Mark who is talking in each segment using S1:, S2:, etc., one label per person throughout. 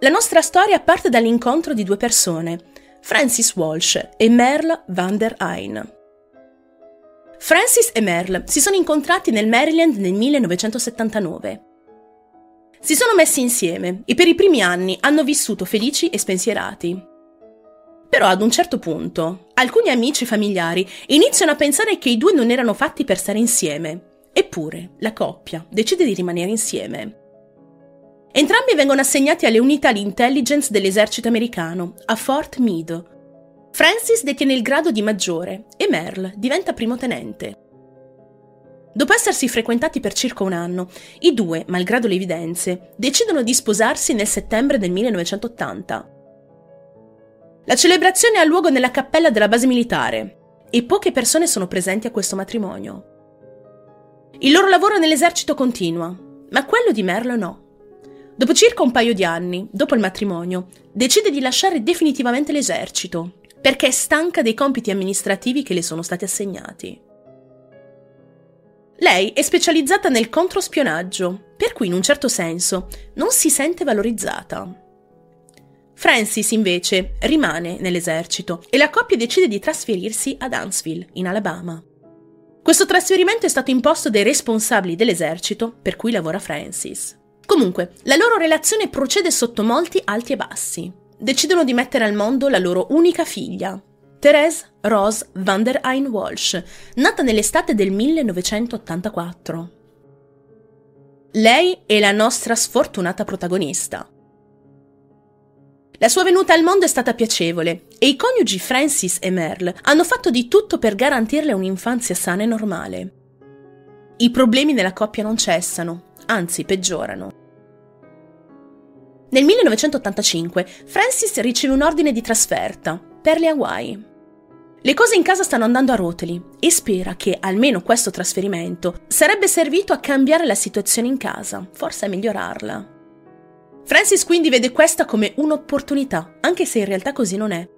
S1: La nostra storia parte dall'incontro di due persone, Francis Walsh e Merle van der Heijn. Francis e Merle si sono incontrati nel Maryland nel 1979. Si sono messi insieme e per i primi anni hanno vissuto felici e spensierati. Però ad un certo punto, alcuni amici e familiari iniziano a pensare che i due non erano fatti per stare insieme. Eppure, la coppia decide di rimanere insieme. Entrambi vengono assegnati alle unità di intelligence dell'esercito americano, a Fort Meade. Francis detiene il grado di maggiore e Merle diventa primo tenente. Dopo essersi frequentati per circa un anno, i due, malgrado le evidenze, decidono di sposarsi nel settembre del 1980. La celebrazione ha luogo nella cappella della base militare e poche persone sono presenti a questo matrimonio. Il loro lavoro nell'esercito continua, ma quello di Merle no. Dopo circa un paio di anni, dopo il matrimonio, decide di lasciare definitivamente l'esercito, perché è stanca dei compiti amministrativi che le sono stati assegnati. Lei è specializzata nel controspionaggio, per cui in un certo senso non si sente valorizzata. Francis invece rimane nell'esercito e la coppia decide di trasferirsi ad Huntsville, in Alabama. Questo trasferimento è stato imposto dai responsabili dell'esercito per cui lavora Francis. Comunque, la loro relazione procede sotto molti alti e bassi. Decidono di mettere al mondo la loro unica figlia, Therese Rose van der Heijn Walsh, nata nell'estate del 1984. Lei è la nostra sfortunata protagonista. La sua venuta al mondo è stata piacevole e i coniugi Francis e Merle hanno fatto di tutto per garantirle un'infanzia sana e normale. I problemi nella coppia non cessano anzi peggiorano. Nel 1985 Francis riceve un ordine di trasferta per le Hawaii. Le cose in casa stanno andando a rotoli e spera che almeno questo trasferimento sarebbe servito a cambiare la situazione in casa, forse a migliorarla. Francis quindi vede questa come un'opportunità, anche se in realtà così non è.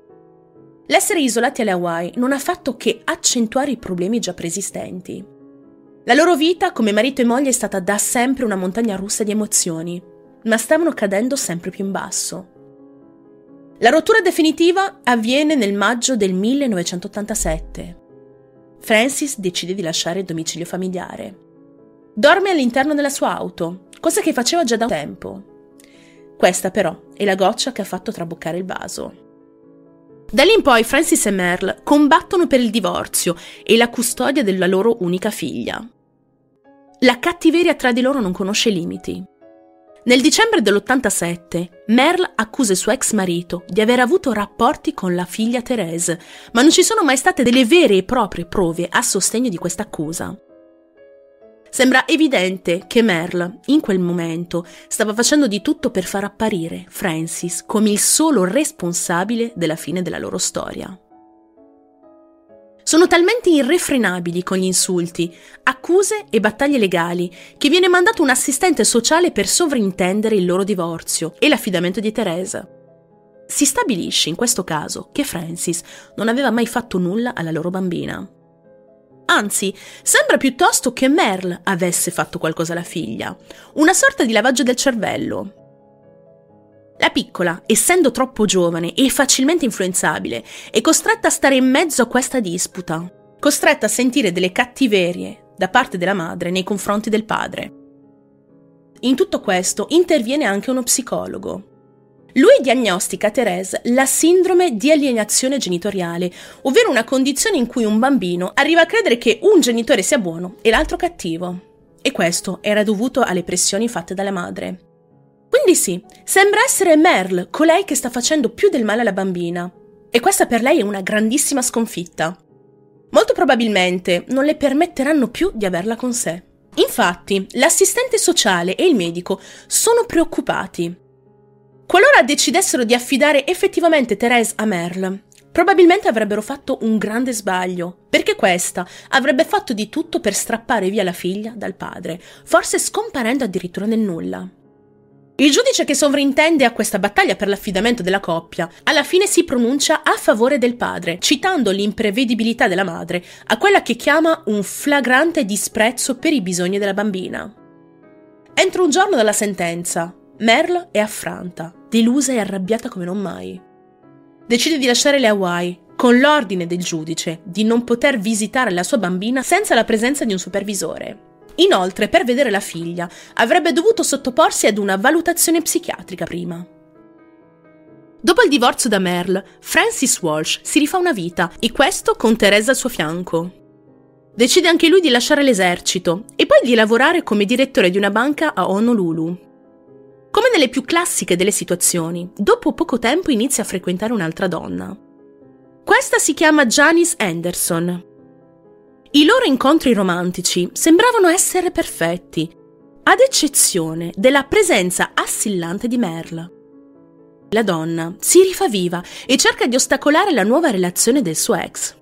S1: L'essere isolati alle Hawaii non ha fatto che accentuare i problemi già preesistenti. La loro vita come marito e moglie è stata da sempre una montagna russa di emozioni, ma stavano cadendo sempre più in basso. La rottura definitiva avviene nel maggio del 1987. Francis decide di lasciare il domicilio familiare. Dorme all'interno della sua auto, cosa che faceva già da tempo. Questa però è la goccia che ha fatto traboccare il vaso. Da lì in poi Francis e Merle combattono per il divorzio e la custodia della loro unica figlia. La cattiveria tra di loro non conosce limiti. Nel dicembre dell'87, Merle accusa il suo ex marito di aver avuto rapporti con la figlia Therese, ma non ci sono mai state delle vere e proprie prove a sostegno di questa accusa. Sembra evidente che Merle, in quel momento, stava facendo di tutto per far apparire Francis come il solo responsabile della fine della loro storia. Sono talmente irrefrenabili con gli insulti, accuse e battaglie legali che viene mandato un assistente sociale per sovrintendere il loro divorzio e l'affidamento di Teresa. Si stabilisce in questo caso che Francis non aveva mai fatto nulla alla loro bambina. Anzi, sembra piuttosto che Merle avesse fatto qualcosa alla figlia, una sorta di lavaggio del cervello. La piccola, essendo troppo giovane e facilmente influenzabile, è costretta a stare in mezzo a questa disputa, costretta a sentire delle cattiverie da parte della madre nei confronti del padre. In tutto questo interviene anche uno psicologo. Lui diagnostica a Therese la sindrome di alienazione genitoriale, ovvero una condizione in cui un bambino arriva a credere che un genitore sia buono e l'altro cattivo. E questo era dovuto alle pressioni fatte dalla madre. Quindi sì, sembra essere Merle colei che sta facendo più del male alla bambina. E questa per lei è una grandissima sconfitta. Molto probabilmente non le permetteranno più di averla con sé. Infatti, l'assistente sociale e il medico sono preoccupati. Qualora decidessero di affidare effettivamente Therese a Merle, probabilmente avrebbero fatto un grande sbaglio, perché questa avrebbe fatto di tutto per strappare via la figlia dal padre, forse scomparendo addirittura nel nulla. Il giudice che sovrintende a questa battaglia per l'affidamento della coppia alla fine si pronuncia a favore del padre, citando l'imprevedibilità della madre a quella che chiama un flagrante disprezzo per i bisogni della bambina. Entro un giorno dalla sentenza, Merle è affranta, delusa e arrabbiata come non mai. Decide di lasciare le Hawaii con l'ordine del giudice di non poter visitare la sua bambina senza la presenza di un supervisore. Inoltre, per vedere la figlia, avrebbe dovuto sottoporsi ad una valutazione psichiatrica prima. Dopo il divorzio da Merle, Francis Walsh si rifà una vita, e questo con Teresa al suo fianco. Decide anche lui di lasciare l'esercito e poi di lavorare come direttore di una banca a Honolulu. Come nelle più classiche delle situazioni, dopo poco tempo inizia a frequentare un'altra donna. Questa si chiama Janice Anderson. I loro incontri romantici sembravano essere perfetti, ad eccezione della presenza assillante di Merle. La donna si rifà viva e cerca di ostacolare la nuova relazione del suo ex.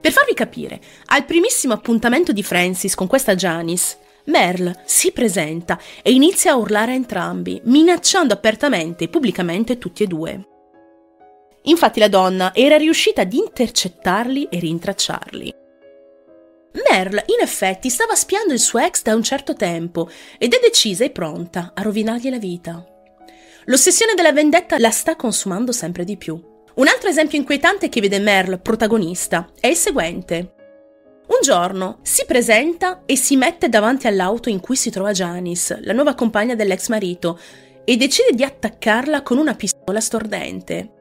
S1: Per farvi capire, al primissimo appuntamento di Francis con questa Janice, Merle si presenta e inizia a urlare a entrambi, minacciando apertamente e pubblicamente tutti e due. Infatti la donna era riuscita ad intercettarli e rintracciarli. Merle, in effetti, stava spiando il suo ex da un certo tempo ed è decisa e pronta a rovinargli la vita. L'ossessione della vendetta la sta consumando sempre di più. Un altro esempio inquietante che vede Merle protagonista è il seguente. Un giorno si presenta e si mette davanti all'auto in cui si trova Janice, la nuova compagna dell'ex marito, e decide di attaccarla con una pistola stordente.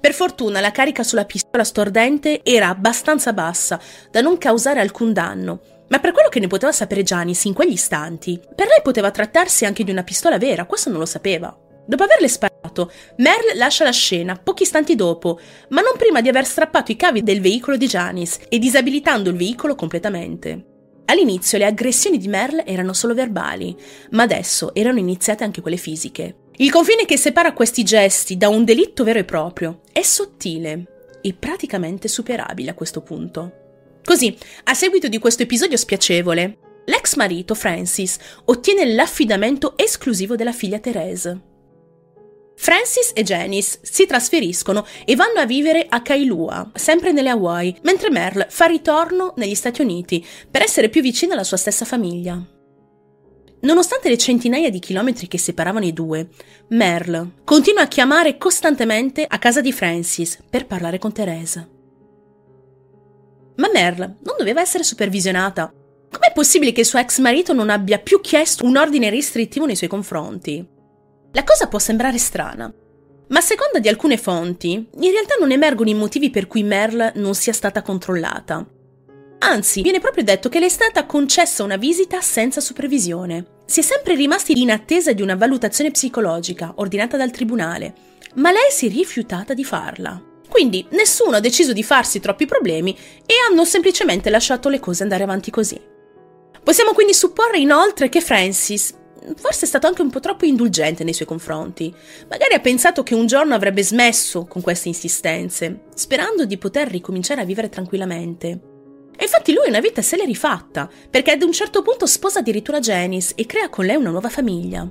S1: Per fortuna la carica sulla pistola stordente era abbastanza bassa da non causare alcun danno, ma per quello che ne poteva sapere Janice in quegli istanti, per lei poteva trattarsi anche di una pistola vera, questo non lo sapeva. Dopo averle sparato, Merle lascia la scena pochi istanti dopo, ma non prima di aver strappato i cavi del veicolo di Janice e disabilitando il veicolo completamente. All'inizio le aggressioni di Merle erano solo verbali, ma adesso erano iniziate anche quelle fisiche. Il confine che separa questi gesti da un delitto vero e proprio è sottile e praticamente superabile a questo punto. Così, a seguito di questo episodio spiacevole, l'ex marito Francis ottiene l'affidamento esclusivo della figlia Therese. Francis e Janice si trasferiscono e vanno a vivere a Kailua, sempre nelle Hawaii, mentre Merle fa ritorno negli Stati Uniti per essere più vicina alla sua stessa famiglia. Nonostante le centinaia di chilometri che separavano i due, Merle continua a chiamare costantemente a casa di Francis per parlare con Teresa. Ma Merle non doveva essere supervisionata. Com'è possibile che il suo ex marito non abbia più chiesto un ordine restrittivo nei suoi confronti? La cosa può sembrare strana, ma a seconda di alcune fonti, in realtà non emergono i motivi per cui Merle non sia stata controllata. Anzi, viene proprio detto che le è stata concessa una visita senza supervisione. Si è sempre rimasti in attesa di una valutazione psicologica ordinata dal tribunale, ma lei si è rifiutata di farla. Quindi nessuno ha deciso di farsi troppi problemi e hanno semplicemente lasciato le cose andare avanti così. Possiamo quindi supporre inoltre che Francis forse è stato anche un po' troppo indulgente nei suoi confronti. Magari ha pensato che un giorno avrebbe smesso con queste insistenze, sperando di poter ricominciare a vivere tranquillamente. E infatti lui una vita se l'è rifatta, perché ad un certo punto sposa addirittura Janice e crea con lei una nuova famiglia.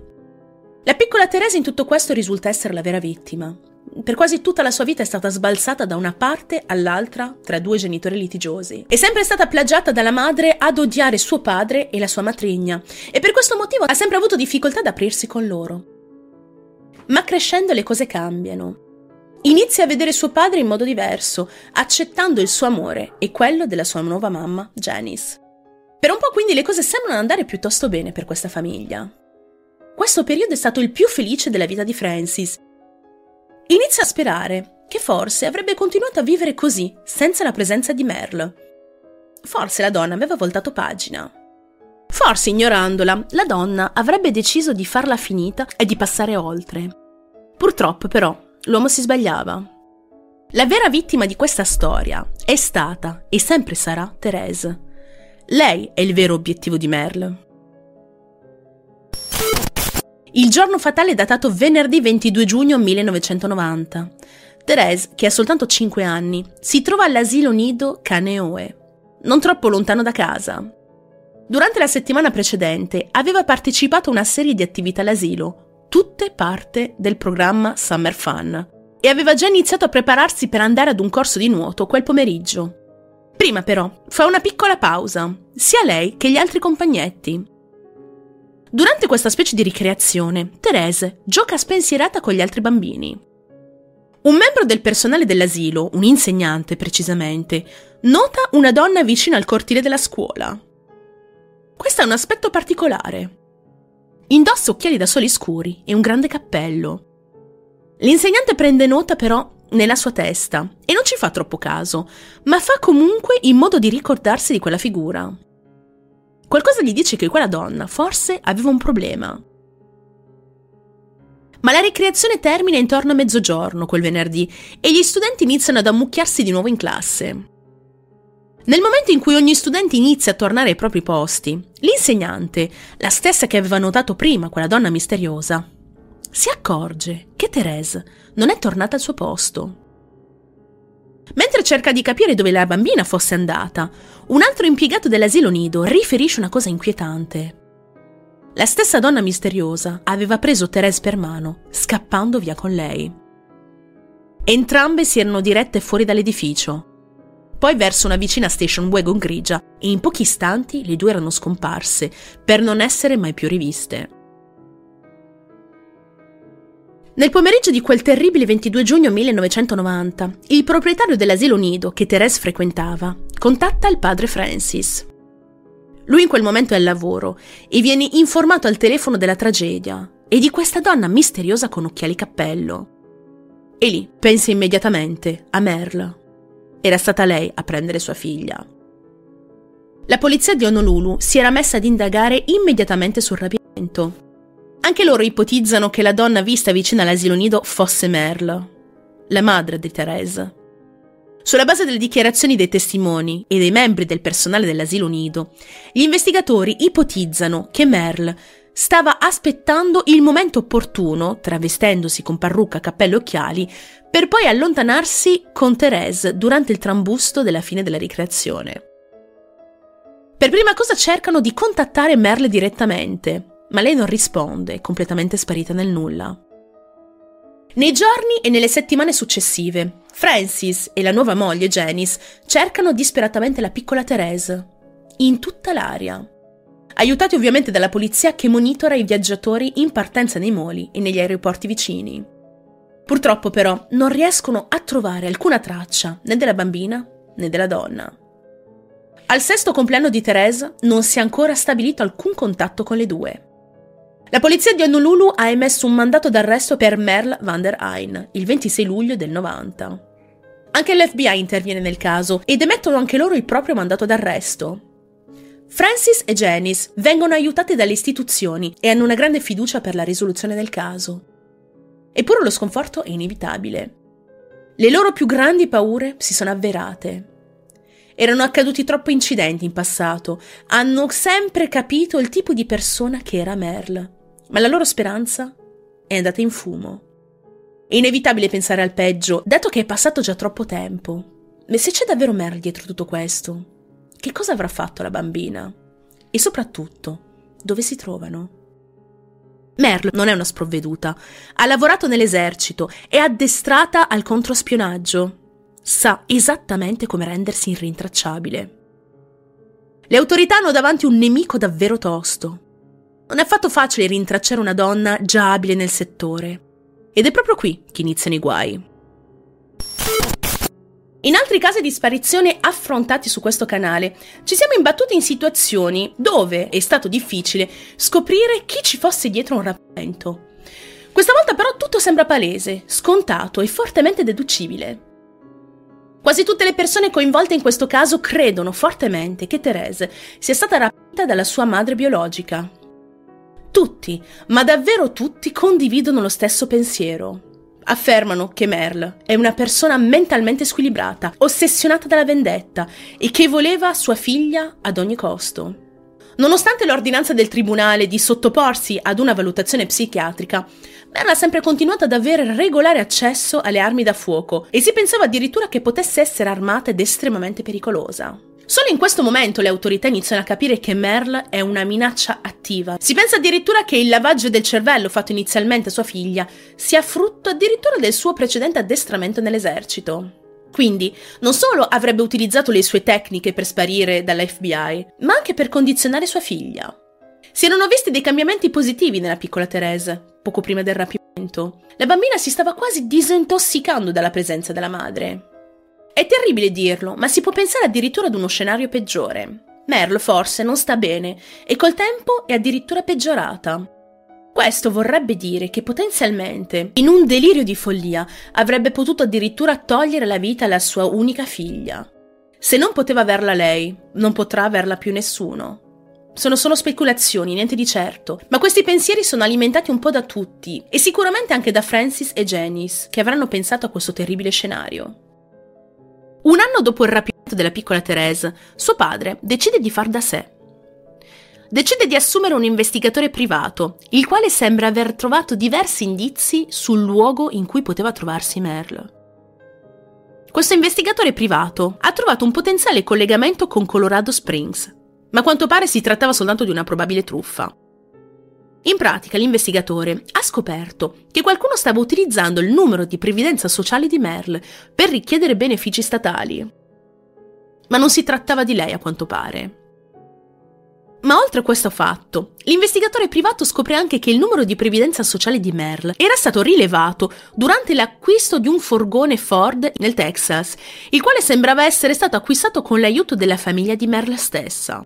S1: La piccola Teresa in tutto questo risulta essere la vera vittima. Per quasi tutta la sua vita è stata sbalzata da una parte all'altra tra due genitori litigiosi. È sempre stata plagiata dalla madre ad odiare suo padre e la sua matrigna, e per questo motivo ha sempre avuto difficoltà ad aprirsi con loro. Ma crescendo le cose cambiano. Inizia a vedere suo padre in modo diverso, accettando il suo amore e quello della sua nuova mamma, Janice. Per un po' quindi le cose sembrano andare piuttosto bene per questa famiglia. Questo periodo è stato il più felice della vita di Francis. Inizia a sperare che forse avrebbe continuato a vivere così, senza la presenza di Merle. Forse la donna aveva voltato pagina. Forse, ignorandola, la donna avrebbe deciso di farla finita e di passare oltre. Purtroppo, però, l'uomo si sbagliava. La vera vittima di questa storia è stata e sempre sarà Therese. Lei è il vero obiettivo di Merle. Il giorno fatale è datato venerdì 22 giugno 1990. Therese, che ha soltanto 5 anni, si trova all'asilo nido Caneoe, non troppo lontano da casa. Durante la settimana precedente aveva partecipato a una serie di attività all'asilo, tutte parte del programma Summer Fun e aveva già iniziato a prepararsi per andare ad un corso di nuoto quel pomeriggio. Prima però fa una piccola pausa, sia lei che gli altri compagnetti. Durante questa specie di ricreazione, Therese gioca spensierata con gli altri bambini. Un membro del personale dell'asilo, un insegnante precisamente, nota una donna vicino al cortile della scuola. Questo è un aspetto particolare. Indossa occhiali da soli scuri e un grande cappello. L'insegnante prende nota però nella sua testa e non ci fa troppo caso, ma fa comunque in modo di ricordarsi di quella figura. Qualcosa gli dice che quella donna forse aveva un problema. Ma la ricreazione termina intorno a mezzogiorno quel venerdì e gli studenti iniziano ad ammucchiarsi di nuovo in classe. Nel momento in cui ogni studente inizia a tornare ai propri posti, l'insegnante, la stessa che aveva notato prima quella donna misteriosa, si accorge che Therese non è tornata al suo posto. Mentre cerca di capire dove la bambina fosse andata, un altro impiegato dell'asilo nido riferisce una cosa inquietante. La stessa donna misteriosa aveva preso Therese per mano, scappando via con lei. Entrambe si erano dirette fuori dall'edificio, poi verso una vicina station wagon grigia e in pochi istanti le due erano scomparse, per non essere mai più riviste. Nel pomeriggio di quel terribile 22 giugno 1990, il proprietario dell'asilo nido che Therese frequentava contatta il padre Francis. Lui in quel momento è al lavoro e viene informato al telefono della tragedia e di questa donna misteriosa con occhiali cappello. E lì pensa immediatamente a Merle. Era stata lei a prendere sua figlia. La polizia di Honolulu si era messa ad indagare immediatamente sul rapimento. Anche loro ipotizzano che la donna vista vicino all'asilo nido fosse Merle, la madre di Therese. Sulla base delle dichiarazioni dei testimoni e dei membri del personale dell'asilo nido, gli investigatori ipotizzano che Merle stava aspettando il momento opportuno, travestendosi con parrucca, cappello e occhiali, per poi allontanarsi con Therese durante il trambusto della fine della ricreazione. Per prima cosa cercano di contattare Merle direttamente, ma lei non risponde, completamente sparita nel nulla. Nei giorni e nelle settimane successive, Francis e la nuova moglie Janice cercano disperatamente la piccola Therese, in tutta l'aria. Aiutati ovviamente dalla polizia che monitora i viaggiatori in partenza nei moli e negli aeroporti vicini. Purtroppo però non riescono a trovare alcuna traccia né della bambina né della donna. Al sesto compleanno di Therese non si è ancora stabilito alcun contatto con le due. La polizia di Honolulu ha emesso un mandato d'arresto per Merle van der Heijn il 26 luglio del 90. Anche l'FBI interviene nel caso ed emettono anche loro il proprio mandato d'arresto. Francis e Janice vengono aiutati dalle istituzioni e hanno una grande fiducia per la risoluzione del caso. Eppure lo sconforto è inevitabile. Le loro più grandi paure si sono avverate. Erano accaduti troppi incidenti in passato, hanno sempre capito il tipo di persona che era Merle ma la loro speranza è andata in fumo. È inevitabile pensare al peggio, dato che è passato già troppo tempo. Ma se c'è davvero Merle dietro tutto questo, che cosa avrà fatto la bambina? E soprattutto, dove si trovano? Merle non è una sprovveduta, ha lavorato nell'esercito, è addestrata al controspionaggio, sa esattamente come rendersi irrintracciabile. Le autorità hanno davanti un nemico davvero tosto, non è affatto facile rintracciare una donna già abile nel settore. Ed è proprio qui che iniziano i guai. In altri casi di sparizione affrontati su questo canale, ci siamo imbattuti in situazioni dove è stato difficile scoprire chi ci fosse dietro un rapimento. Questa volta però tutto sembra palese, scontato e fortemente deducibile. Quasi tutte le persone coinvolte in questo caso credono fortemente che Therese sia stata rapita dalla sua madre biologica, tutti, ma davvero tutti condividono lo stesso pensiero. Affermano che Merle è una persona mentalmente squilibrata, ossessionata dalla vendetta e che voleva sua figlia ad ogni costo. Nonostante l'ordinanza del tribunale di sottoporsi ad una valutazione psichiatrica, Merle ha sempre continuato ad avere regolare accesso alle armi da fuoco e si pensava addirittura che potesse essere armata ed estremamente pericolosa. Solo in questo momento le autorità iniziano a capire che Merle è una minaccia attiva. Si pensa addirittura che il lavaggio del cervello fatto inizialmente a sua figlia sia frutto addirittura del suo precedente addestramento nell'esercito. Quindi, non solo avrebbe utilizzato le sue tecniche per sparire dall'FBI, ma anche per condizionare sua figlia. Si erano visti dei cambiamenti positivi nella piccola Therese, poco prima del rapimento. La bambina si stava quasi disintossicando dalla presenza della madre. È terribile dirlo, ma si può pensare addirittura ad uno scenario peggiore. Merle forse non sta bene e col tempo è addirittura peggiorata. Questo vorrebbe dire che potenzialmente, in un delirio di follia, avrebbe potuto addirittura togliere la vita alla sua unica figlia. Se non poteva averla lei, non potrà averla più nessuno. Sono solo speculazioni, niente di certo, ma questi pensieri sono alimentati un po' da tutti e sicuramente anche da Francis e Janice, che avranno pensato a questo terribile scenario. Un anno dopo il rapimento della piccola Therese, suo padre decide di far da sé. Decide di assumere un investigatore privato, il quale sembra aver trovato diversi indizi sul luogo in cui poteva trovarsi Merle. Questo investigatore privato ha trovato un potenziale collegamento con Colorado Springs, ma a quanto pare si trattava soltanto di una probabile truffa. In pratica l'investigatore ha scoperto che qualcuno stava utilizzando il numero di previdenza sociale di Merle per richiedere benefici statali. Ma non si trattava di lei a quanto pare. Ma oltre a questo fatto, l'investigatore privato scopre anche che il numero di previdenza sociale di Merle era stato rilevato durante l'acquisto di un furgone Ford nel Texas, il quale sembrava essere stato acquistato con l'aiuto della famiglia di Merle stessa.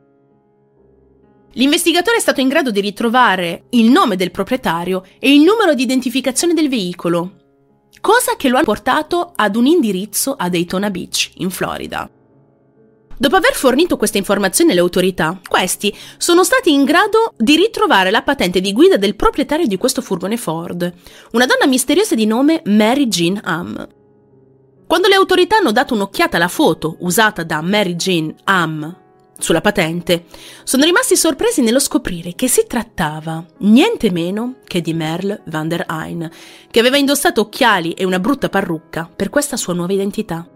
S1: L'investigatore è stato in grado di ritrovare il nome del proprietario e il numero di identificazione del veicolo, cosa che lo ha portato ad un indirizzo a Daytona Beach, in Florida. Dopo aver fornito queste informazioni alle autorità, questi sono stati in grado di ritrovare la patente di guida del proprietario di questo furgone Ford, una donna misteriosa di nome Mary Jean Ham. Quando le autorità hanno dato un'occhiata alla foto usata da Mary Jean Ham sulla patente, sono rimasti sorpresi nello scoprire che si trattava niente meno che di Merle van der Heijn, che aveva indossato occhiali e una brutta parrucca per questa sua nuova identità.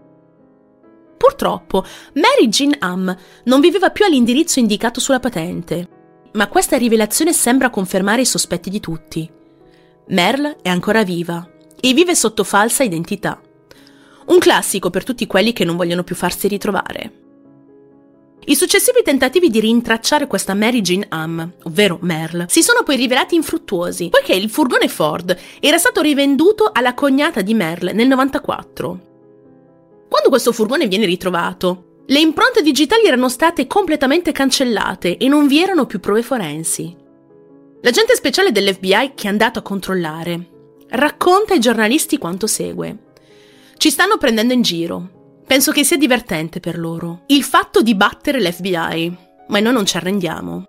S1: Purtroppo, Mary Jean Ham non viveva più all'indirizzo indicato sulla patente, ma questa rivelazione sembra confermare i sospetti di tutti. Merle è ancora viva e vive sotto falsa identità. Un classico per tutti quelli che non vogliono più farsi ritrovare. I successivi tentativi di rintracciare questa Mary Jean Ham, ovvero Merle, si sono poi rivelati infruttuosi, poiché il furgone Ford era stato rivenduto alla cognata di Merle nel 94. Quando questo furgone viene ritrovato, le impronte digitali erano state completamente cancellate e non vi erano più prove forensi. L'agente speciale dell'FBI che è andato a controllare racconta ai giornalisti quanto segue. Ci stanno prendendo in giro. Penso che sia divertente per loro. Il fatto di battere l'FBI, ma noi non ci arrendiamo.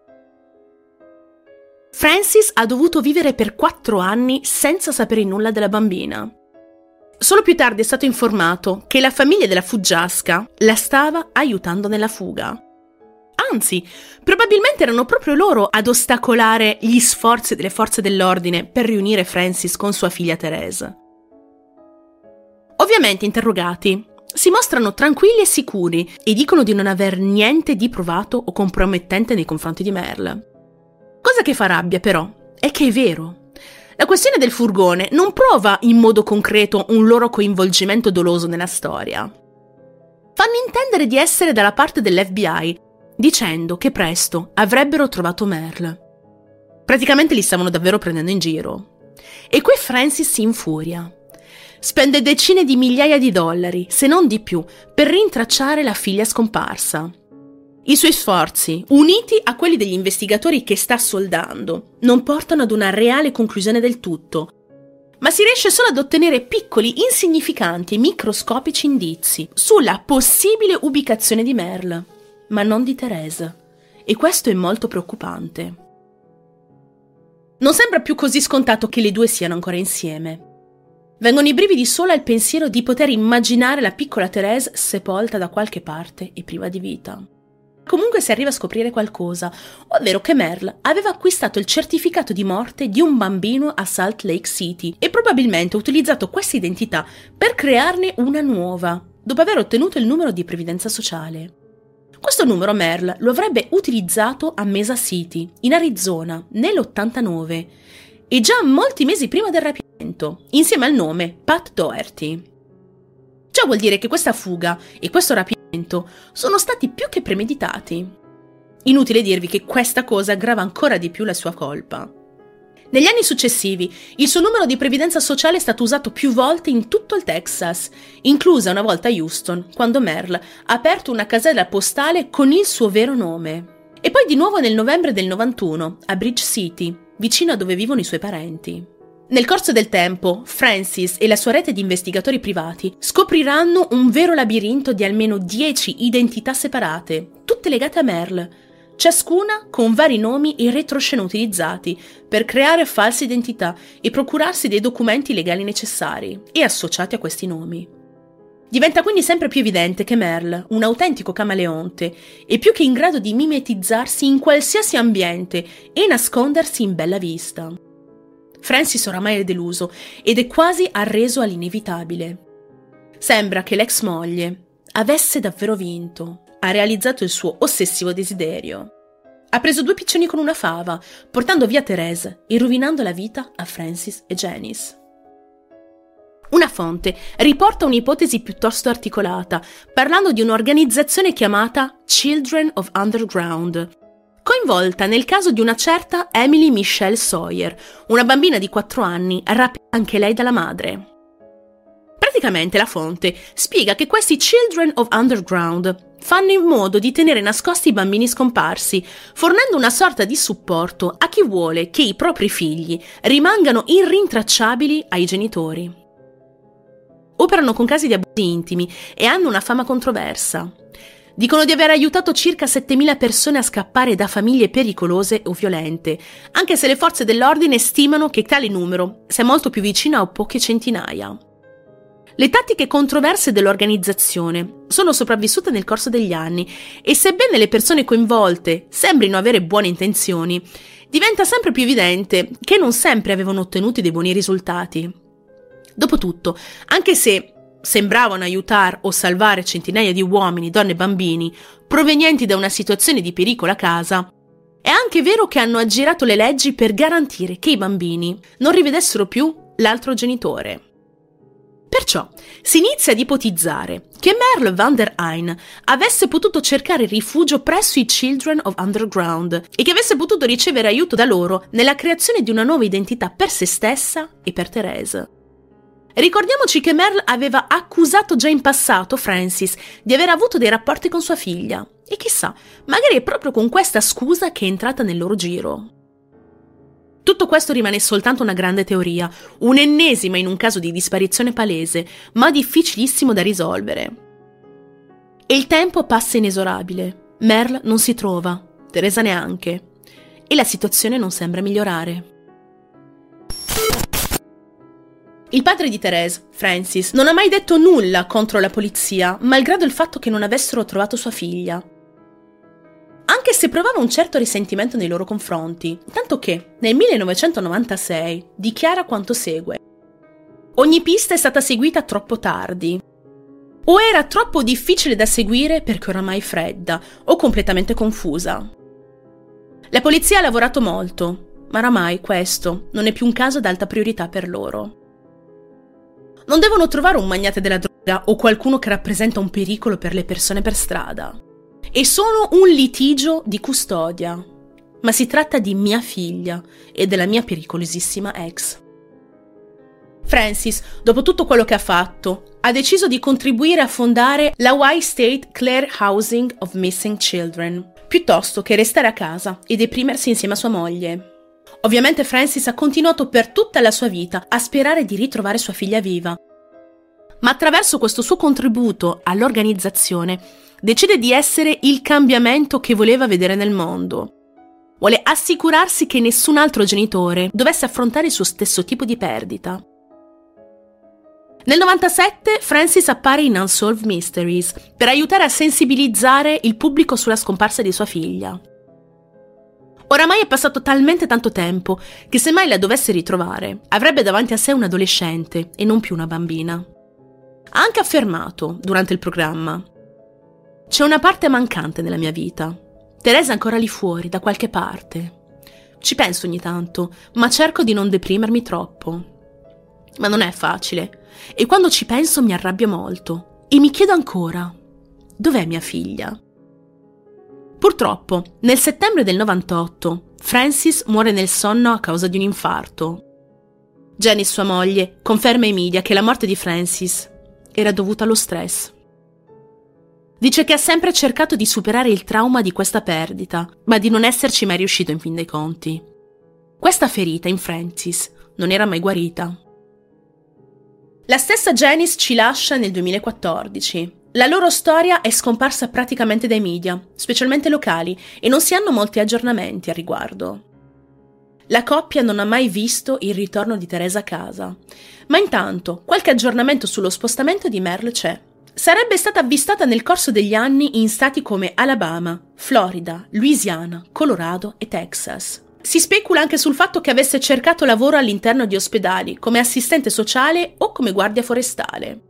S1: Francis ha dovuto vivere per quattro anni senza sapere nulla della bambina. Solo più tardi è stato informato che la famiglia della fuggiasca la stava aiutando nella fuga. Anzi, probabilmente erano proprio loro ad ostacolare gli sforzi delle forze dell'ordine per riunire Francis con sua figlia Therese. Ovviamente interrogati, si mostrano tranquilli e sicuri e dicono di non aver niente di provato o compromettente nei confronti di Merle. Cosa che fa rabbia però è che è vero. La questione del furgone non prova in modo concreto un loro coinvolgimento doloso nella storia. Fanno intendere di essere dalla parte dell'FBI, dicendo che presto avrebbero trovato Merle. Praticamente li stavano davvero prendendo in giro. E qui Francis si infuria. Spende decine di migliaia di dollari, se non di più, per rintracciare la figlia scomparsa. I suoi sforzi, uniti a quelli degli investigatori che sta soldando, non portano ad una reale conclusione del tutto, ma si riesce solo ad ottenere piccoli, insignificanti e microscopici indizi sulla possibile ubicazione di Merle, ma non di Therese. E questo è molto preoccupante. Non sembra più così scontato che le due siano ancora insieme. Vengono i brividi solo al pensiero di poter immaginare la piccola Therese sepolta da qualche parte e priva di vita. Comunque si arriva a scoprire qualcosa, ovvero che Merle aveva acquistato il certificato di morte di un bambino a Salt Lake City e probabilmente ha utilizzato questa identità per crearne una nuova, dopo aver ottenuto il numero di previdenza sociale. Questo numero Merle lo avrebbe utilizzato a Mesa City, in Arizona, nell'89, e già molti mesi prima del rapimento, insieme al nome Pat Doherty. Ciò vuol dire che questa fuga e questo rapimento sono stati più che premeditati. Inutile dirvi che questa cosa aggrava ancora di più la sua colpa. Negli anni successivi, il suo numero di previdenza sociale è stato usato più volte in tutto il Texas, inclusa una volta a Houston, quando Merle ha aperto una casella postale con il suo vero nome. E poi di nuovo nel novembre del 91, a Bridge City, vicino a dove vivono i suoi parenti. Nel corso del tempo, Francis e la sua rete di investigatori privati scopriranno un vero labirinto di almeno 10 identità separate, tutte legate a Merle, ciascuna con vari nomi e retroscena utilizzati per creare false identità e procurarsi dei documenti legali necessari e associati a questi nomi. Diventa quindi sempre più evidente che Merle, un autentico camaleonte, è più che in grado di mimetizzarsi in qualsiasi ambiente e nascondersi in bella vista. Francis oramai è deluso ed è quasi arreso all'inevitabile. Sembra che l'ex moglie avesse davvero vinto, ha realizzato il suo ossessivo desiderio. Ha preso due piccioni con una fava, portando via Therese e rovinando la vita a Francis e Janice. Una fonte riporta un'ipotesi piuttosto articolata, parlando di un'organizzazione chiamata Children of Underground, coinvolta nel caso di una certa Emily Michelle Sawyer, una bambina di 4 anni rapita anche lei dalla madre. Praticamente la fonte spiega che questi Children of Underground fanno in modo di tenere nascosti i bambini scomparsi, fornendo una sorta di supporto a chi vuole che i propri figli rimangano irrintracciabili ai genitori. Operano con casi di abusi intimi e hanno una fama controversa. Dicono di aver aiutato circa 7.000 persone a scappare da famiglie pericolose o violente, anche se le forze dell'ordine stimano che tale numero sia molto più vicino a poche centinaia. Le tattiche controverse dell'organizzazione sono sopravvissute nel corso degli anni e sebbene le persone coinvolte sembrino avere buone intenzioni, diventa sempre più evidente che non sempre avevano ottenuto dei buoni risultati. Dopotutto, anche se sembravano aiutare o salvare centinaia di uomini, donne e bambini provenienti da una situazione di pericolo a casa, è anche vero che hanno aggirato le leggi per garantire che i bambini non rivedessero più l'altro genitore. Perciò si inizia ad ipotizzare che Merle van der Heijn avesse potuto cercare rifugio presso i Children of Underground e che avesse potuto ricevere aiuto da loro nella creazione di una nuova identità per se stessa e per Therese. Ricordiamoci che Merle aveva accusato già in passato Francis di aver avuto dei rapporti con sua figlia. E chissà, magari è proprio con questa scusa che è entrata nel loro giro. Tutto questo rimane soltanto una grande teoria, un'ennesima in un caso di disparizione palese, ma difficilissimo da risolvere. E il tempo passa inesorabile. Merle non si trova, Teresa neanche. E la situazione non sembra migliorare. Il padre di Therese, Francis, non ha mai detto nulla contro la polizia, malgrado il fatto che non avessero trovato sua figlia. Anche se provava un certo risentimento nei loro confronti, tanto che nel 1996 dichiara quanto segue. Ogni pista è stata seguita troppo tardi. O era troppo difficile da seguire perché oramai fredda o completamente confusa. La polizia ha lavorato molto, ma oramai questo non è più un caso d'alta priorità per loro. Non devono trovare un magnate della droga o qualcuno che rappresenta un pericolo per le persone per strada. È solo un litigio di custodia. Ma si tratta di mia figlia e della mia pericolosissima ex. Francis, dopo tutto quello che ha fatto, ha deciso di contribuire a fondare la Y State Clare Housing of Missing Children, piuttosto che restare a casa e deprimersi insieme a sua moglie. Ovviamente Francis ha continuato per tutta la sua vita a sperare di ritrovare sua figlia viva. Ma attraverso questo suo contributo all'organizzazione decide di essere il cambiamento che voleva vedere nel mondo. Vuole assicurarsi che nessun altro genitore dovesse affrontare il suo stesso tipo di perdita. Nel 97 Francis appare in Unsolved Mysteries per aiutare a sensibilizzare il pubblico sulla scomparsa di sua figlia. Oramai è passato talmente tanto tempo che se mai la dovesse ritrovare, avrebbe davanti a sé un adolescente e non più una bambina. Ha anche affermato, durante il programma, c'è una parte mancante nella mia vita. Teresa è ancora lì fuori, da qualche parte. Ci penso ogni tanto, ma cerco di non deprimermi troppo. Ma non è facile. E quando ci penso mi arrabbio molto. E mi chiedo ancora, dov'è mia figlia? Purtroppo, nel settembre del 98, Francis muore nel sonno a causa di un infarto. Janice, sua moglie, conferma ai media che la morte di Francis era dovuta allo stress. Dice che ha sempre cercato di superare il trauma di questa perdita, ma di non esserci mai riuscito in fin dei conti. Questa ferita in Francis non era mai guarita. La stessa Janice ci lascia nel 2014. La loro storia è scomparsa praticamente dai media, specialmente locali, e non si hanno molti aggiornamenti a riguardo. La coppia non ha mai visto il ritorno di Teresa a casa, ma intanto qualche aggiornamento sullo spostamento di Merle c'è. Sarebbe stata avvistata nel corso degli anni in stati come Alabama, Florida, Louisiana, Colorado e Texas. Si specula anche sul fatto che avesse cercato lavoro all'interno di ospedali, come assistente sociale o come guardia forestale.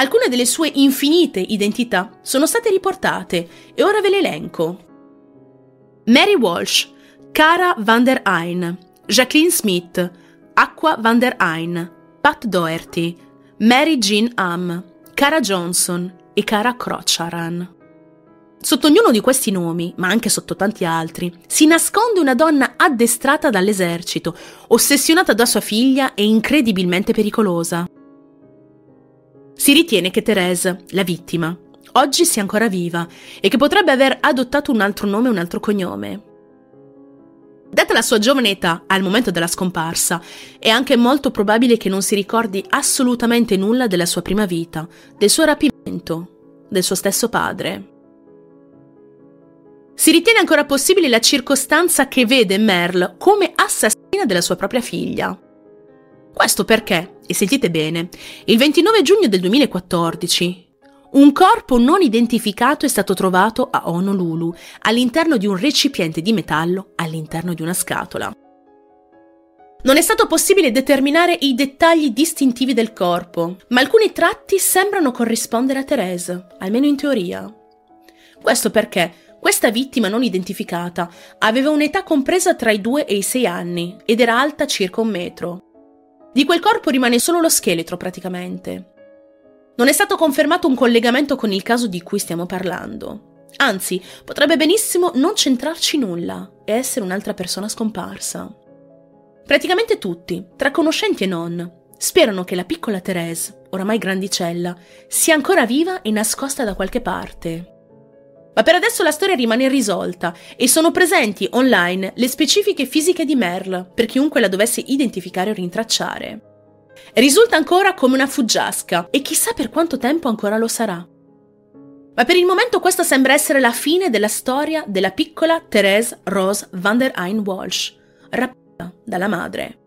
S1: Alcune delle sue infinite identità sono state riportate e ora ve le elenco. Mary Walsh, Cara van der Ein, Jacqueline Smith, Aqua van der Ein, Pat Doherty, Mary Jean Am, Cara Johnson e Cara Crocharan. Sotto ognuno di questi nomi, ma anche sotto tanti altri, si nasconde una donna addestrata dall'esercito, ossessionata da sua figlia e incredibilmente pericolosa. Si ritiene che Therese, la vittima, oggi sia ancora viva e che potrebbe aver adottato un altro nome e un altro cognome. Data la sua giovane età al momento della scomparsa, è anche molto probabile che non si ricordi assolutamente nulla della sua prima vita, del suo rapimento, del suo stesso padre. Si ritiene ancora possibile la circostanza che vede Merle come assassina della sua propria figlia. Questo perché, e sentite bene, il 29 giugno del 2014, un corpo non identificato è stato trovato a Honolulu, all'interno di un recipiente di metallo, all'interno di una scatola. Non è stato possibile determinare i dettagli distintivi del corpo, ma alcuni tratti sembrano corrispondere a Therese, almeno in teoria. Questo perché questa vittima non identificata aveva un'età compresa tra i 2 e i 6 anni ed era alta circa un metro. Di quel corpo rimane solo lo scheletro praticamente. Non è stato confermato un collegamento con il caso di cui stiamo parlando. Anzi, potrebbe benissimo non centrarci nulla e essere un'altra persona scomparsa. Praticamente tutti, tra conoscenti e non, sperano che la piccola Therese, oramai grandicella, sia ancora viva e nascosta da qualche parte. Ma per adesso la storia rimane irrisolta e sono presenti online le specifiche fisiche di Merle per chiunque la dovesse identificare o rintracciare. Risulta ancora come una fuggiasca e chissà per quanto tempo ancora lo sarà. Ma per il momento questa sembra essere la fine della storia della piccola Therese Rose van der Ein Walsh, rapita dalla madre.